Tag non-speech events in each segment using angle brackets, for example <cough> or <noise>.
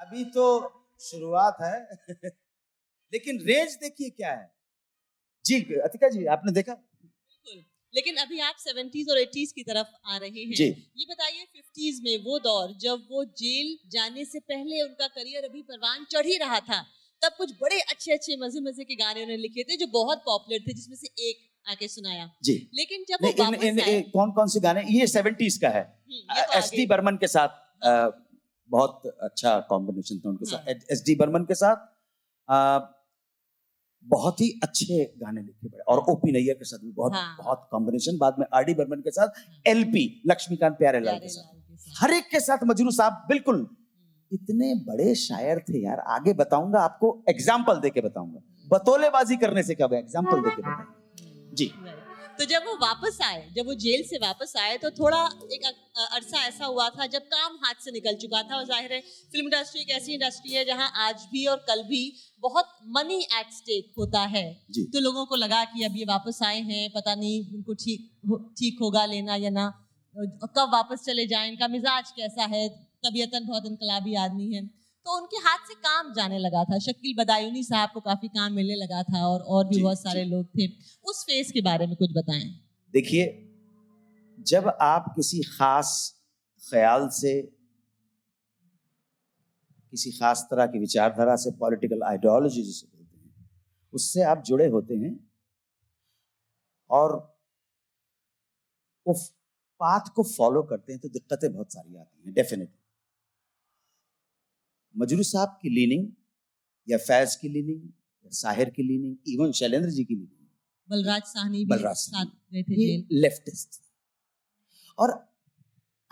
अभी तो शुरुआत है। <laughs> लेकिन रेंज देखिए क्या है। जी अतिका जी आपने देखा? बिल्कुल। लेकिन अभी आप सेवेंटीज और एटीज की तरफ़ आ रहे हैं। जी। ये बताइए फिफ्टीज में वो दौर जब वो जेल जाने से पहले उनका करियर अभी परवान चढ़ ही रहा था तब कुछ बड़े अच्छे अच्छे मज़े मज़े के गाने उन्होंने लिखे थे जो बहुत पॉपुलर थे जिसमें से एक आके सुनाया। जी। लेकिन जब वो इन, इन, इन, कौन कौन से गाने? ये सेवेंटीज का है। हम्म, तो एस डी बर्मन के साथ बहुत अच्छा कॉम्बिनेशन था उनके। साथ। एस डी बर्मन के साथ अ, बहुत ही अच्छे गाने लिखे पड़े और ओपी नैयर के साथ भी बहुत हाँ। बहुत कॉम्बिनेशन बाद में आर डी बर्मन के साथ एलपी लक्ष्मीकांत प्यारेलाल के प्यारे साथ। लाल के साथ। हर एक के साथ मजरू साहब बिल्कुल। हम्म, इतने बड़े शायर थे यार आगे बताऊँगा आपको एग्ज़ाम्पल देके बताऊँगा। बतौलेबाजी करने से क्या होगा एग्ज़ाम्पल देके बताऊँगा। जी. तो जब वो वापस आए जब वो जेल से वापस आए तो थोड़ा एक अरसा ऐसा हुआ था जब काम हाथ से निकल चुका था। और ज़ाहिर है फ़िल्म इंडस्ट्री एक ऐसी इंडस्ट्री है जहाँ आज भी और कल भी बहुत मनी एट स्टेक होता है। तो लोगों को लगा कि अब ये वापस आए हैं पता नहीं उनको ठीक ठीक होगा लेना या ना। कब वापस चले जाए इनका मिजाज कैसा है? तबीयतन बहुत इनकलाबी आदमी है। तो उनके हाथ से काम जाने लगा था। शकील बदायूनी साहब को काफ़ी काम मिलने लगा था और और भी बहुत सारे लोग थे। उस फ़ेज़ के बारे में कुछ बताएँ। देखिए जब आप किसी खास ख्याल से किसी खास तरह की विचारधारा से पॉलिटिकल आइडियोलॉजी जिसे बोलते हैं उससे आप जुड़े होते हैं और वो पाथ को फॉलो करते हैं तो दिक्कतें बहुत सारी आती हैं डेफिनेटली मजरू साहब की लीनिंग या फैज की लीनिंग या साहिर की लीनिंग इवन शैलेंद्र जी की लीनिंग बलराज साहनी भी बलराज साथ गए थे लेफ्टिस्ट और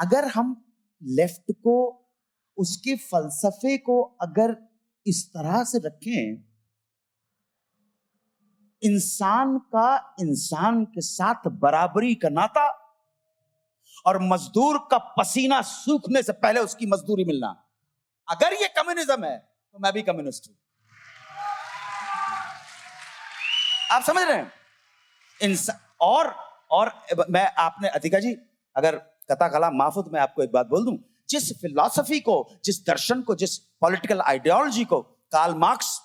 अगर हम लेफ़्ट को उसके फलसफे को अगर इस तरह से रखें इंसान का इंसान के साथ बराबरी का नाता और मजदूर का पसीना सूखने से पहले उसकी मजदूरी मिलना। अगर ये कम्युनिज्म है तो मैं भी कम्युनिस्ट हूँ। आप समझ रहे हैं? इंसान और और, मैं आपने, अतिका जी, अगर कथा कला माफुत मैं आपको एक बात बोल दूँ। जिस फिलॉसफी को, जिस दर्शन को, जिस पॉलिटिकल आइडियोलॉजी को कार्ल मार्क्स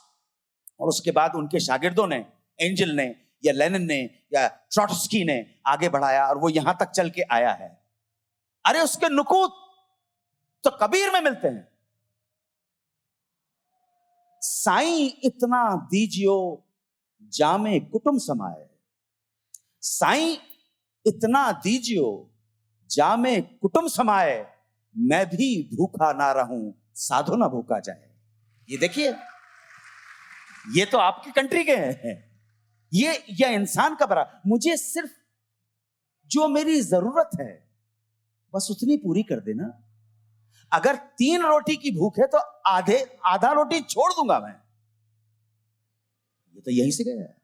और उसके बाद उनके शागिर्दों ने एंजल ने, या लेनिन ने, या ट्रॉटस्की ने आगे बढ़ाया और वो यहाँ तक चल के आया है। अरे उसके नुकूत तो कबीर में मिलते हैं। साईं इतना दीजियो, जामे कुटुम समाए साई इतना दीजियो, जामे कुटुम समाए मैं भी भूखा ना रहूँ, साधु ना भूखा जाए। ये देखिए, ये तो आपकी कंट्री के हैं। ये ये इंसान का बरा मुझे सिर्फ़ जो मेरी ज़रूरत है, बस उतनी पूरी कर देना। अगर तीन रोटी की भूख है तो आधे, आधा रोटी छोड़ दूँगा मैं। ये तो यहीं से गया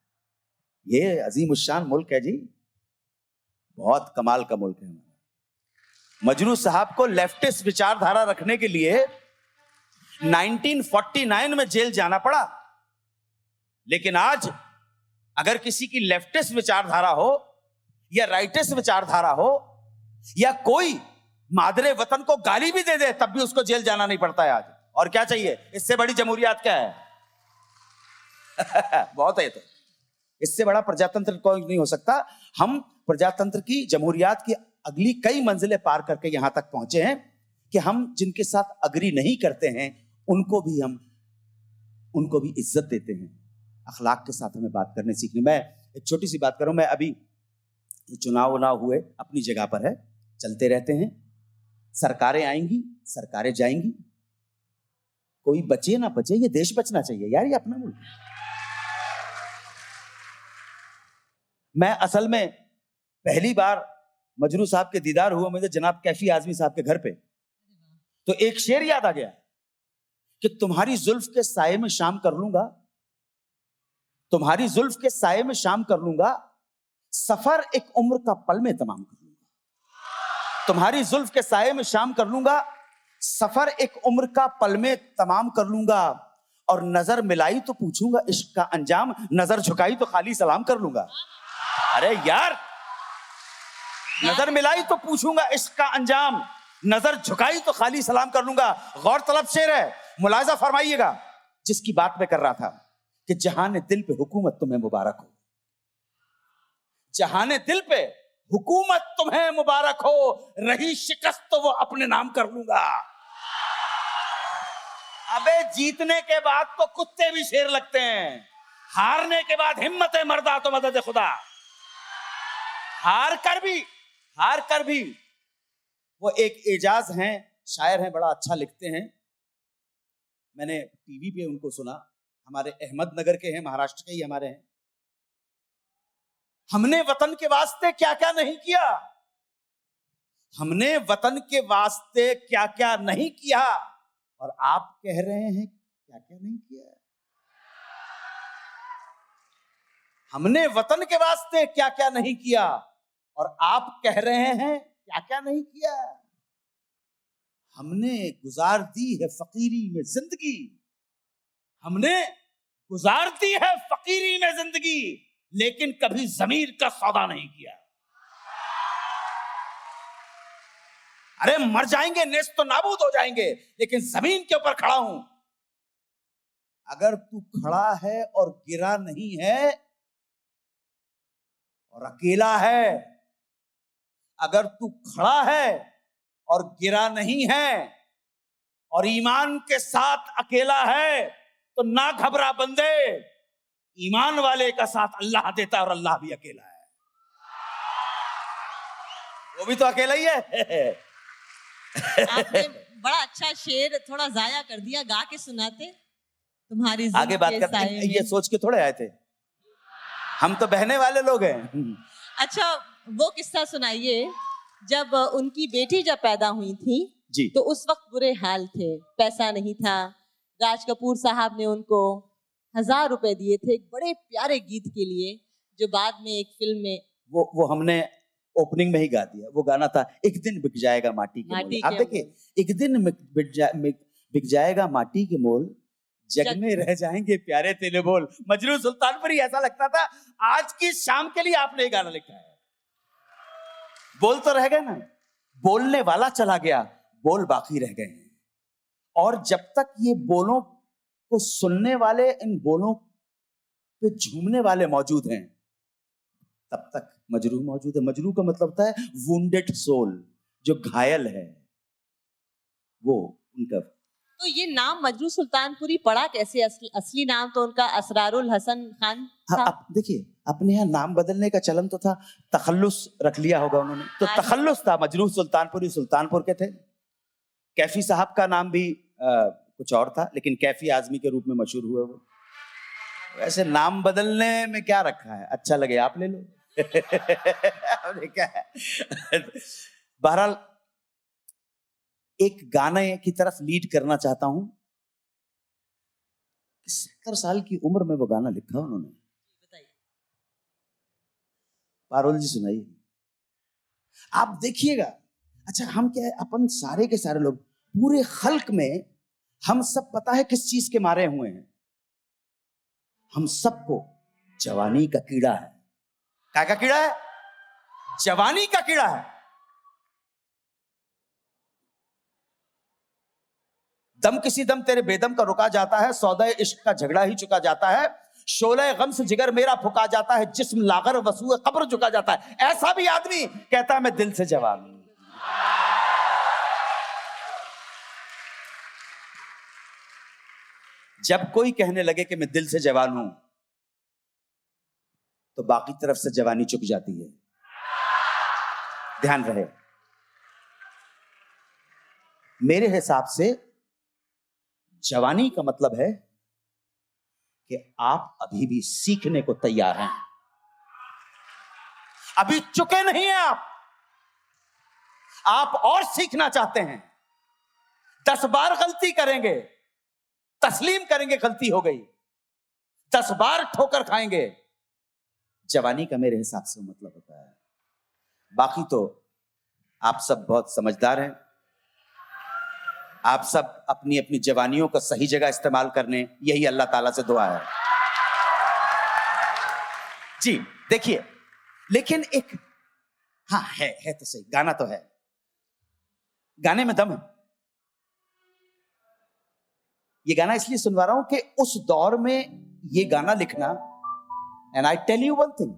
ये अजीम उशान मुल्क है जी। बहुत कमाल का मुल्क है हमारा। मजरू साहब को लेफ्टिस्ट विचारधारा रखने के लिए 1949 में जेल जाना पड़ा। लेकिन आज अगर किसी की लेफ्टिस्ट विचारधारा हो या राइटिस्ट विचारधारा हो या कोई मादरे वतन को गाली भी दे दे, तब भी उसको जेल जाना नहीं पड़ता है आज। और क्या चाहिए? इससे बड़ी जमहूरियत क्या है? <laughs> बहुत है तो। इससे बड़ा प्रजातंत्र कोई नहीं हो सकता। हम प्रजातंत्र की, जमहूरियत की अगली कई मंजिलें पार करके यहाँ तक पहुँचे हैं कि हम जिनके साथ अग्री नहीं करते हैं, उनको भी हम, उनको भी इज़्ज़त देते हैं। अखलाक के साथ हमें बात करने सीखने। मैं एक छोटी सी बात करूँ, मैं अभी चुनाव उनाव हुए, अपनी जगह पर है, चलते रहते हैं। सरकारें आएँगी, सरकारें जाएँगी। कोई बचे ना बचे, ये देश बचना चाहिए यार, ये अपना मुल्क। मैं असल में पहली बार मजरू साहब के दीदार हुआ मुझे जनाब कैफी आजमी साहब के घर पे। तो एक शेर याद आ गया कि तुम्हारी जुल्फ के साय में शाम कर लूँगा, तुम्हारी जुल्फ के साय में शाम कर लूँगा, सफ़र एक उम्र का पल में तमाम कर तुम्हारी जुल्फ के साय में शाम कर लूँगा, सफ़र एक उम्र का पल में तमाम कर लूँगा, और नज़र मिलाई तो पूछूँगा इश्क का अंजाम, नज़र झुकाई तो खाली सलाम कर लूँगा। अरे यार, नज़र मिलाई तो पूछूँगा इश्क का अंजाम, नज़र झुकाई तो खाली सलाम कर लूँगा। गौर तलब शेर है मुलाजा फरमाइएगा, जिसकी बात मैं कर रहा था कि जहान दिल पे हुकूमत तुम्हें मुबारक हो। जहान दिल पे हुकूमत तुम्हें मुबारक हो, रही शिकस्त तो वो अपने नाम कर लूँगा। अबे, जीतने के बाद तो कुत्ते भी शेर लगते हैं। हारने के बाद हिम्मत है मर्दा तो मदद खुदा। हार कर भी, हार कर भी। वो एक एजाज हैं, शायर हैं, बड़ा अच्छा लिखते हैं। मैंने टीवी पे उनको सुना। हमारे अहमदनगर के हैं, महाराष्ट्र के ही हमारे हैं। हमने वतन के वास्ते क्या क्या नहीं किया? हमने वतन के वास्ते क्या क्या नहीं किया? और आप कह रहे हैं क्या क्या नहीं किया हमने वतन के वास्ते क्या क्या नहीं किया? और आप कह रहे हैं क्या क्या नहीं किया? हमने गुजार दी है फकीरी में ज़िंदगी। हमने गुजार दी है फकीरी में ज़िंदगी। लेकिन कभी जमीर का सौदा नहीं किया। अरे, मर जाएँगे नेस तो नाबूद हो जाएँगे, लेकिन ज़मीन के ऊपर खड़ा हूँ। अगर तू खड़ा है और गिरा नहीं है, और अकेला है, अगर तू खड़ा है और गिरा नहीं है, और ईमान के साथ अकेला है तो ना घबरा बंदे। ईमान वाले का साथ अल्लाह देता है और अल्लाह भी अकेला है। वो भी तो अकेला ही है। आपने बड़ा अच्छा शेर थोड़ा जाया कर दिया गा के सुनाते। तुम्हारी आगे बात करते हैं। ये सोच के थोड़े आए थे। हम तो बहने वाले लोग हैं। अच्छा वो किस्सा सुनाइए। जब उनकी बेटी जब पैदा हुई थी जी। तो उस वक्त बुरे हाल थे। पैसा नहीं था। राज कपूर साहब ने उनको हज़ार रुपए दिए थे एक बड़े प्यारे गीत के लिए जो बाद में एक फ़िल्म में वो वो हमने ओपनिंग में ही गा दिया। वो गाना था एक दिन बिक जाएगा माटी के माटी मोल। आप देखिए एक दिन बिक जा- बिक जाएगा माटी के मोल। जग में रह जाएँगे प्यारे तेरे बोल। मजरू सुल्तानपुरी ऐसा लगता था आज की शाम के लिए आपने ये गाना लिखा है। बोल तो रह गए ना बोलने वाला चला गया बोल बाकी रह गए हैं। और जब तक ये बोलों को सुनने वाले इन बोलों पे झूमने वाले मौजूद हैं। तब तक मजरू मौजूद है। मजरू का मतलब होता है वुंडेड सोल जो घायल है। वो उनका तो ये नाम मजरू सुल्तानपुरी पड़ा कैसे? असली, असली नाम तो उनका असरारुल हसन खान हाँ अब देखिए अपने यहाँ नाम बदलने का चलन तो था। तखल्लुस रख लिया होगा उन्होंने। तो हाँ। तखल्लुस था। मजरू सुल्तानपुरी सुल्तानपुर के थे। कैफी साहब का नाम भी आ, कुछ और था, लेकिन कैफी आजमी के रूप में मशहूर हुए वो। वैसे नाम बदलने में क्या रखा है? अच्छा लगे, आप ले लो। <laughs> क्या बहरहाल, एक गाने की तरफ़ लीड करना चाहता हूँ। सत्तर साल की उम्र में वो गाना लिखा उन्होंने। पारोल जी, सुनाइए। आप देखिएगा। अच्छा हम क्या है, अपन सारे के सारे लोग पूरे खल्क में हम सब पता है किस चीज़ के मारे हुए हैं? हम सबको जवानी का कीड़ा है। क्या का कीड़ा है? जवानी का कीड़ा है। दम किसी दम तेरे बेदम का रुका जाता है, सौदे इश्क का झगड़ा ही चुका जाता है शोले गम से जिगर मेरा फुका जाता है, जिस्म लागर वसू कब्र झुका जाता है। ऐसा भी आदमी कहता है, मैं दिल से जवान जब कोई कहने लगे कि मैं दिल से जवान हूँ तो बाकी तरफ़ से जवानी चुक जाती है। ध्यान रहे। मेरे हिसाब से जवानी का मतलब है कि आप अभी भी सीखने को तैयार हैं। अभी चुके नहीं हैं आप। आप और सीखना चाहते हैं। दस बार गलती करेंगे। तस्लीम करेंगे, गलती हो गई। दस बार ठोकर खाएँगे। जवानी का मेरे हिसाब से मतलब होता है। बाकी तो आप सब बहुत समझदार हैं। आप सब अपनी अपनी जवानियों का सही जगह इस्तेमाल करने, यही अल्लाह ताला से दुआ है। जी, देखिए, लेकिन एक हाँ है है तो सही, गाना तो है। गाने में दम है। ये गाना इसलिए सुनवा रहा हूँ कि उस दौर में ये गाना लिखना and I tell you one thing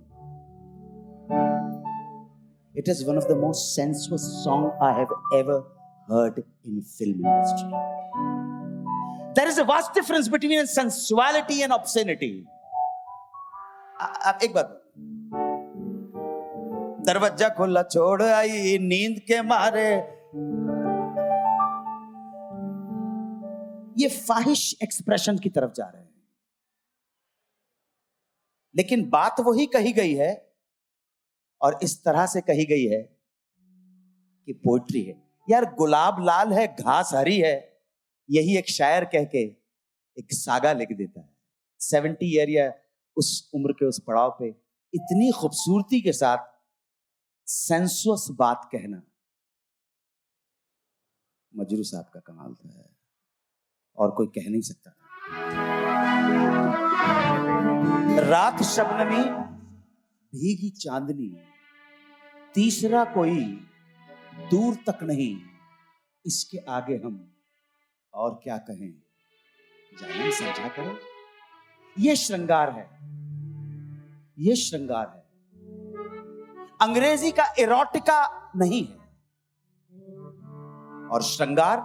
it is one of the most sensuous song I have ever in film industry. There is a vast difference between sensuality and obscenity. अब एक बात दरवाज़ा खुला, छोड़ आई, नींद के मारे ये फाहिश एक्सप्रेशन की तरफ़ जा रहे हैं। लेकिन बात वही कही गई है और इस तरह से कही गई है कि पोइट्री है। यार, गुलाब लाल है, घास हरी है, यही एक शायर कह के एक सागा लिख देता है। सेवेंटी ईयर या उस उम्र के उस पड़ाव पे इतनी खूबसूरती के साथ सेंसुअस बात कहना। मजरू साहब का कमाल था। और कोई कह नहीं सकता रात शबनमी, भीगी चांदनी, तीसरा कोई दूर तक नहीं। इसके आगे हम और क्या कहें? जाने समझा करो। ये श्रृंगार है। ये श्रृंगार है। अंग्रेज़ी का इरोटिका नहीं है। और श्रृंगार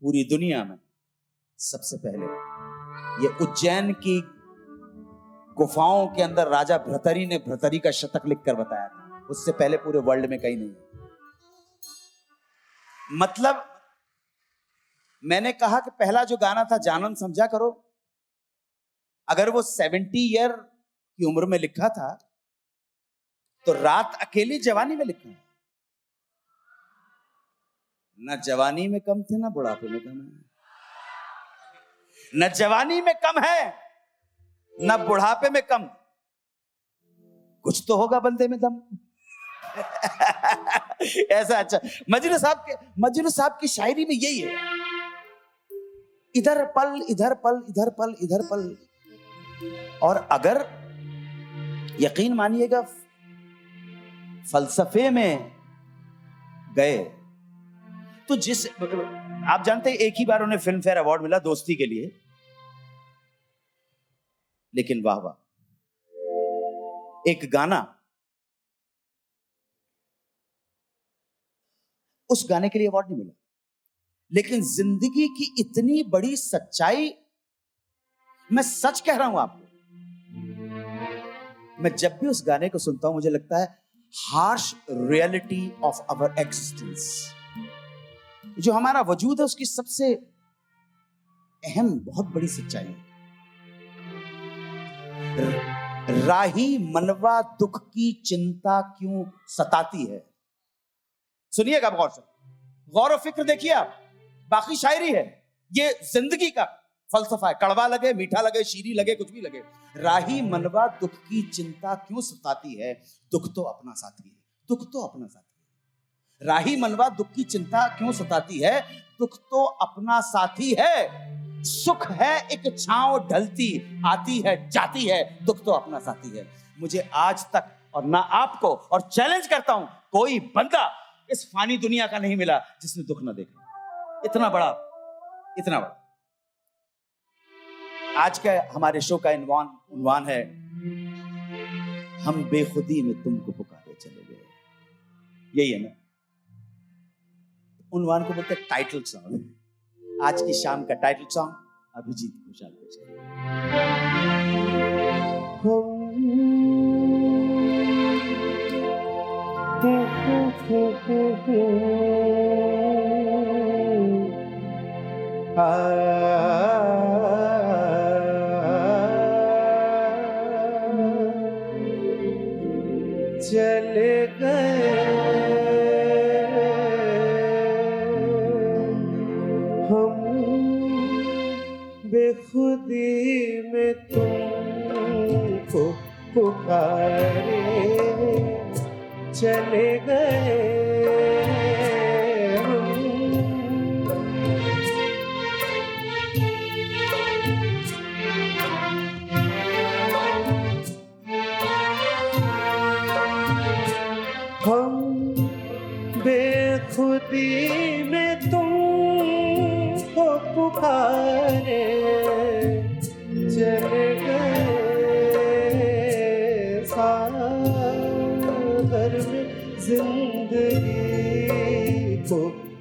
पूरी दुनिया में सबसे पहले। ये उज्जैन की गुफाओं के अंदर राजा भ्रतरी ने भ्रतरी का शतक लिखकर बताया था। उससे पहले पूरे वर्ल्ड में कहीं नहीं मतलब मैंने कहा कि पहला जो गाना था, जानन समझा करो, अगर वो सेवेंटी ईयर की उम्र में लिखा था तो रात अकेली जवानी में लिखा। ना जवानी में कम थे, ना बुढ़ापे में कम है। न जवानी में कम है, न बुढ़ापे में कम। कुछ तो होगा बंदे में दम। <laughs> ऐसा अच्छा। मजनू साहब के, मजनू साहब की शायरी में यही है। इधर पल इधर पल इधर पल इधर पल। और अगर यकीन मानिएगा, फलसफे में गए तो जिस, आप जानते हैं, एक ही बार उन्हें फ़िल्म फेयर अवार्ड मिला दोस्ती के लिए। लेकिन वाह वाह। एक गाना। उस गाने के लिए अवार्ड नहीं मिला। लेकिन ज़िंदगी की इतनी बड़ी सच्चाई, मैं सच कह रहा हूँ आपको। मैं जब भी उस गाने को सुनता हूँ, मुझे लगता है harsh reality of our existence जो हमारा वजूद है, उसकी सबसे अहम, बहुत बड़ी सच्चाई है। राही मनवा दुख की चिंता क्यों सताती है? सुनिएगा गौर से। गौर फ़िक्र देखिए आप, बाकी शायरी है। ये ज़िंदगी का फलसफा है। कड़वा लगे, मीठा लगे, शीरी लगे, कुछ भी लगे। राही मनवा दुख की चिंता क्यों सताती है? दुख तो अपना साथी है। दुख तो अपना साथी है। राही मनवा दुख की चिंता क्यों सताती है? दुख तो अपना साथी है। सुख है, एक छांव ढलती आती है, जाती है, दुख तो अपना साथी है। मुझे आज तक और ना आपको और चैलेंज करता हूँ, कोई बंदा इस फानी दुनिया का नहीं मिला जिसने दुख ना देखा। इतना बड़ा इतना बड़ा। आज का हमारे शो का इनवान, उनवान है, हम बेखुदी में तुमको पुकारे चले गए। यही है ना? उनवान को बोलते टाइटल सॉन्ग आज की शाम का टाइटल सॉन्ग अभिजीत घोषाल चले गए।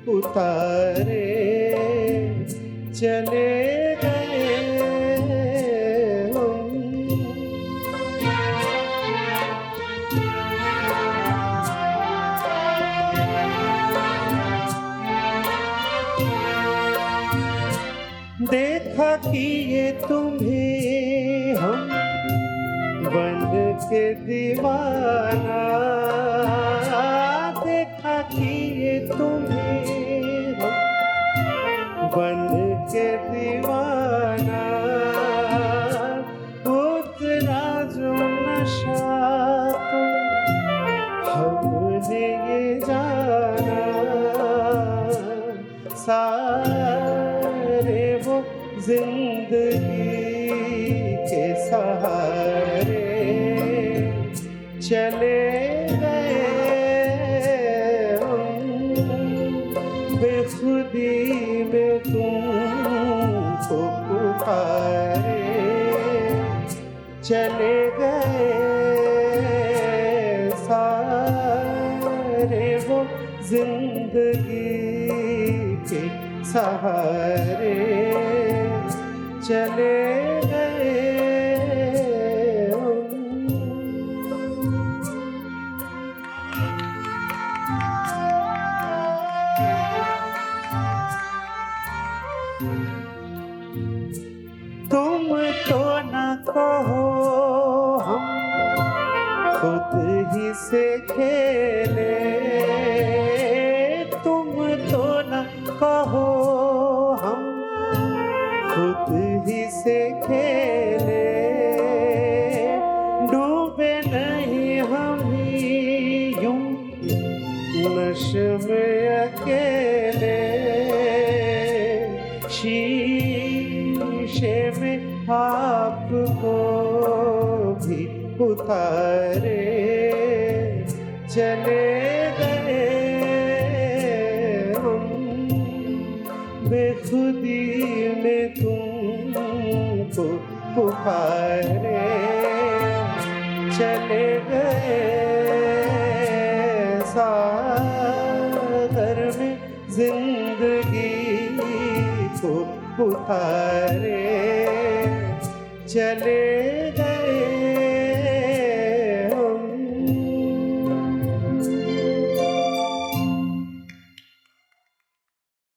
उतारे चले गए देखा कि ये तुम्हें हम बन के दीवाना चले गए सारे वो ज़िंदगी के सहारे चले खुद ही से खेले। तुम तो न कहो हम खुद ही से खेले। डूबे नहीं हम यूँ नश में अकेले। शीशे में आपको भी उतारे